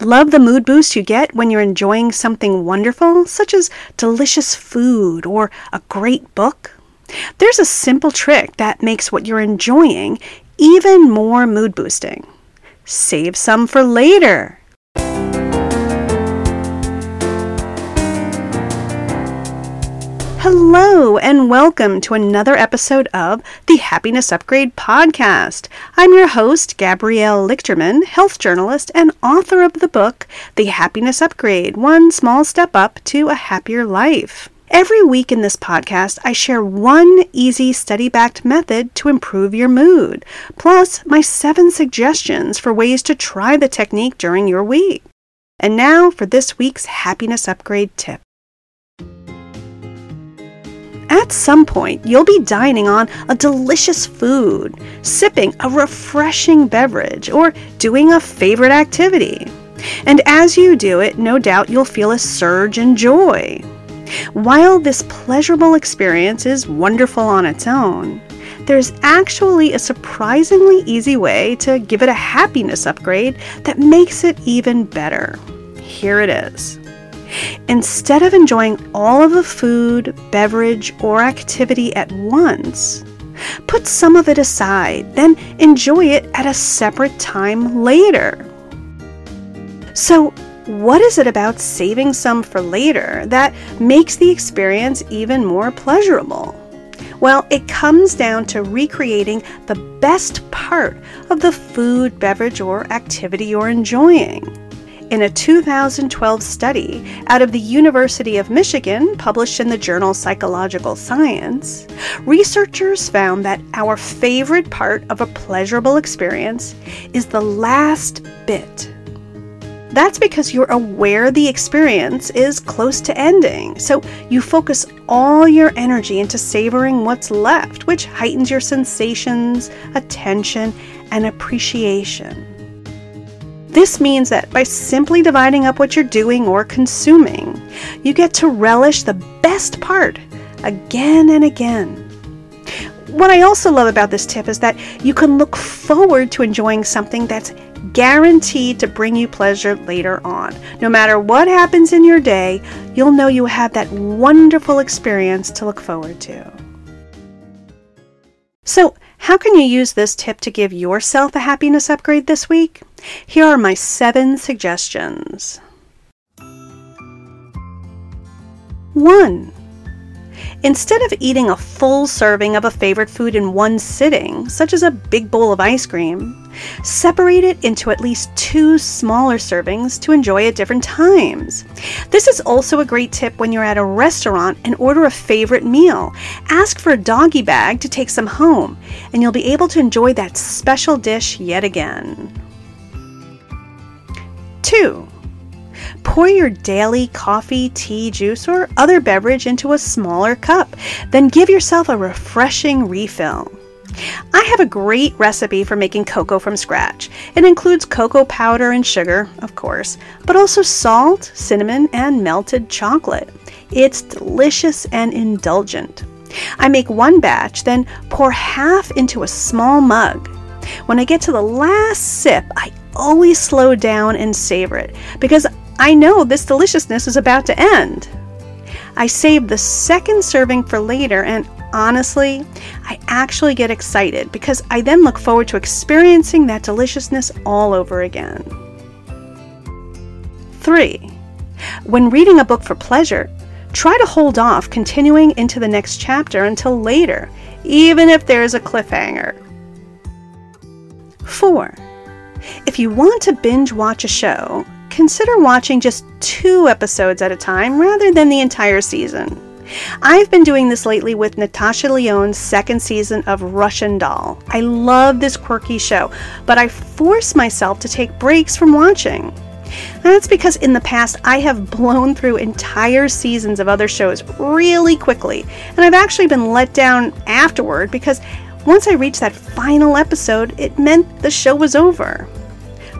Love the mood boost you get when you're enjoying something wonderful, such as delicious food or a great book? There's a simple trick that makes what you're enjoying even more mood boosting. Save some for later. Hello, and welcome to another episode of the Happiness Upgrade Podcast. I'm your host, Gabrielle Lichterman, health journalist and author of the book, The Happiness Upgrade One Small Step Up to a Happier Life. Every week in this podcast, I share one easy study backed method to improve your mood, plus my seven suggestions for ways to try the technique during your week. And now for this week's Happiness Upgrade tip. At some point, you'll be dining on a delicious food, sipping a refreshing beverage, or doing a favorite activity. And as you do it, no doubt you'll feel a surge in joy. While this pleasurable experience is wonderful on its own, there's actually a surprisingly easy way to give it a happiness upgrade that makes it even better. Here it is. Instead of enjoying all of the food, beverage, or activity at once, put some of it aside, then enjoy it at a separate time later. So, what is it about saving some for later that makes the experience even more pleasurable? Well, it comes down to recreating the best part of the food, beverage, or activity you're enjoying. In a 2012 study out of the University of Michigan, published in the journal Psychological Science, researchers found that our favorite part of a pleasurable experience is the last bit. That's because you're aware the experience is close to ending, so you focus all your energy into savoring what's left, which heightens your sensations, attention, and appreciation. This means that by simply dividing up what you're doing or consuming, you get to relish the best part again and again. What I also love about this tip is that you can look forward to enjoying something that's guaranteed to bring you pleasure later on. No matter what happens in your day, you'll know you have that wonderful experience to look forward to. So, how can you use this tip to give yourself a happiness upgrade this week? Here are my seven suggestions. 1. Instead of eating a full serving of a favorite food in one sitting, such as a big bowl of ice cream, separate it into at least two smaller servings to enjoy at different times. This is also a great tip when you're at a restaurant and order a favorite meal. Ask for a doggy bag to take some home, and you'll be able to enjoy that special dish yet again. 2. Pour your daily coffee, tea, juice, or other beverage into a smaller cup. Then give yourself a refreshing refill. I have a great recipe for making cocoa from scratch. It includes cocoa powder and sugar, of course, but also salt, cinnamon, and melted chocolate. It's delicious and indulgent. I make one batch, then pour half into a small mug. When I get to the last sip, I always slow down and savor it because I know this deliciousness is about to end. I save the second serving for later, and honestly, I actually get excited because I then look forward to experiencing that deliciousness all over again. 3. When reading a book for pleasure, try to hold off continuing into the next chapter until later, even if there is a cliffhanger. 4. If you want to binge watch a show, consider watching just two episodes at a time rather than the entire season. I've been doing this lately with Natasha Lyonne's second season of Russian Doll. I love this quirky show, but I force myself to take breaks from watching. That's because in the past I have blown through entire seasons of other shows really quickly, and I've actually been let down afterward because once I reached that final episode, it meant the show was over.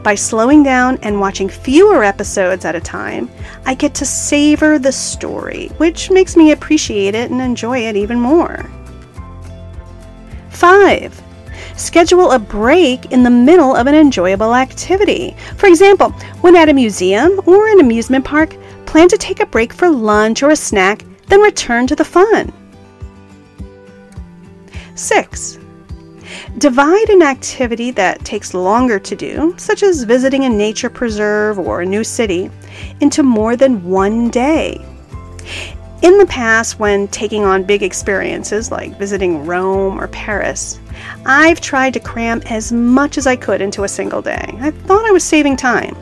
By slowing down and watching fewer episodes at a time, I get to savor the story, which makes me appreciate it and enjoy it even more. 5. Schedule a break in the middle of an enjoyable activity. For example, when at a museum or an amusement park, plan to take a break for lunch or a snack, then return to the fun. 6. Divide an activity that takes longer to do, such as visiting a nature preserve or a new city, into more than one day. In the past, when taking on big experiences like visiting Rome or Paris, I've tried to cram as much as I could into a single day. I thought I was saving time.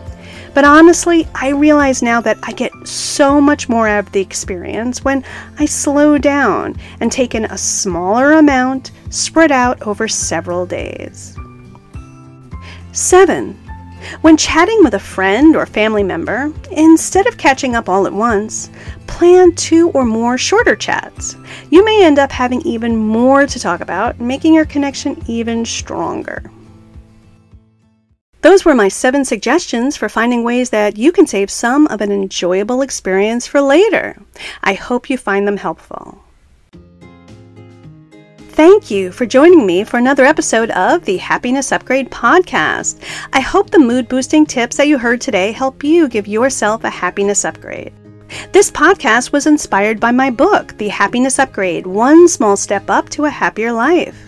But honestly, I realize now that I get so much more out of the experience when I slow down and take in a smaller amount spread out over several days. 7. When chatting with a friend or family member, instead of catching up all at once, plan two or more shorter chats. You may end up having even more to talk about, making your connection even stronger. Those were my seven suggestions for finding ways that you can save some of an enjoyable experience for later. I hope you find them helpful. Thank you for joining me for another episode of the Happiness Upgrade podcast. I hope the mood boosting tips that you heard today help you give yourself a happiness upgrade. This podcast was inspired by my book, The Happiness Upgrade One Small Step Up to a Happier Life.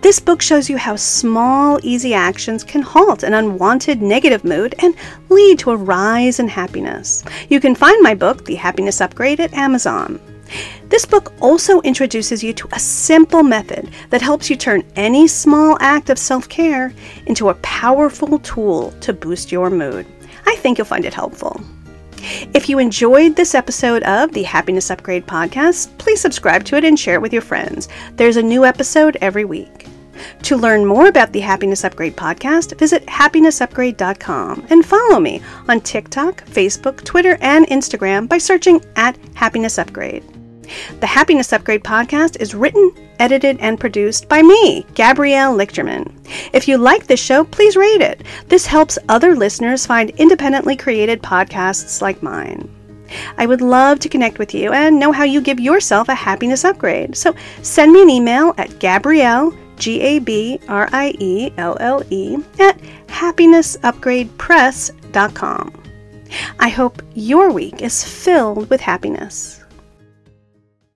This book shows you how small, easy actions can halt an unwanted negative mood and lead to a rise in happiness. You can find my book, The Happiness Upgrade, at Amazon. This book also introduces you to a simple method that helps you turn any small act of self care into a powerful tool to boost your mood. I think you'll find it helpful. If you enjoyed this episode of the Happiness Upgrade podcast, please subscribe to it and share it with your friends. There's a new episode every week. To learn more about the Happiness Upgrade podcast, visit happinessupgrade.com and follow me on TikTok, Facebook, Twitter, and Instagram by searching at Happiness Upgrade. The Happiness Upgrade podcast is written, edited, and produced by me, Gabrielle Lichterman. If you like this show, please rate it. This helps other listeners find independently created podcasts like mine. I would love to connect with you and know how you give yourself a happiness upgrade. So send me an email at Gabrielle, G A B R I E L L E, at happinessupgradepress.com. I hope your week is filled with happiness.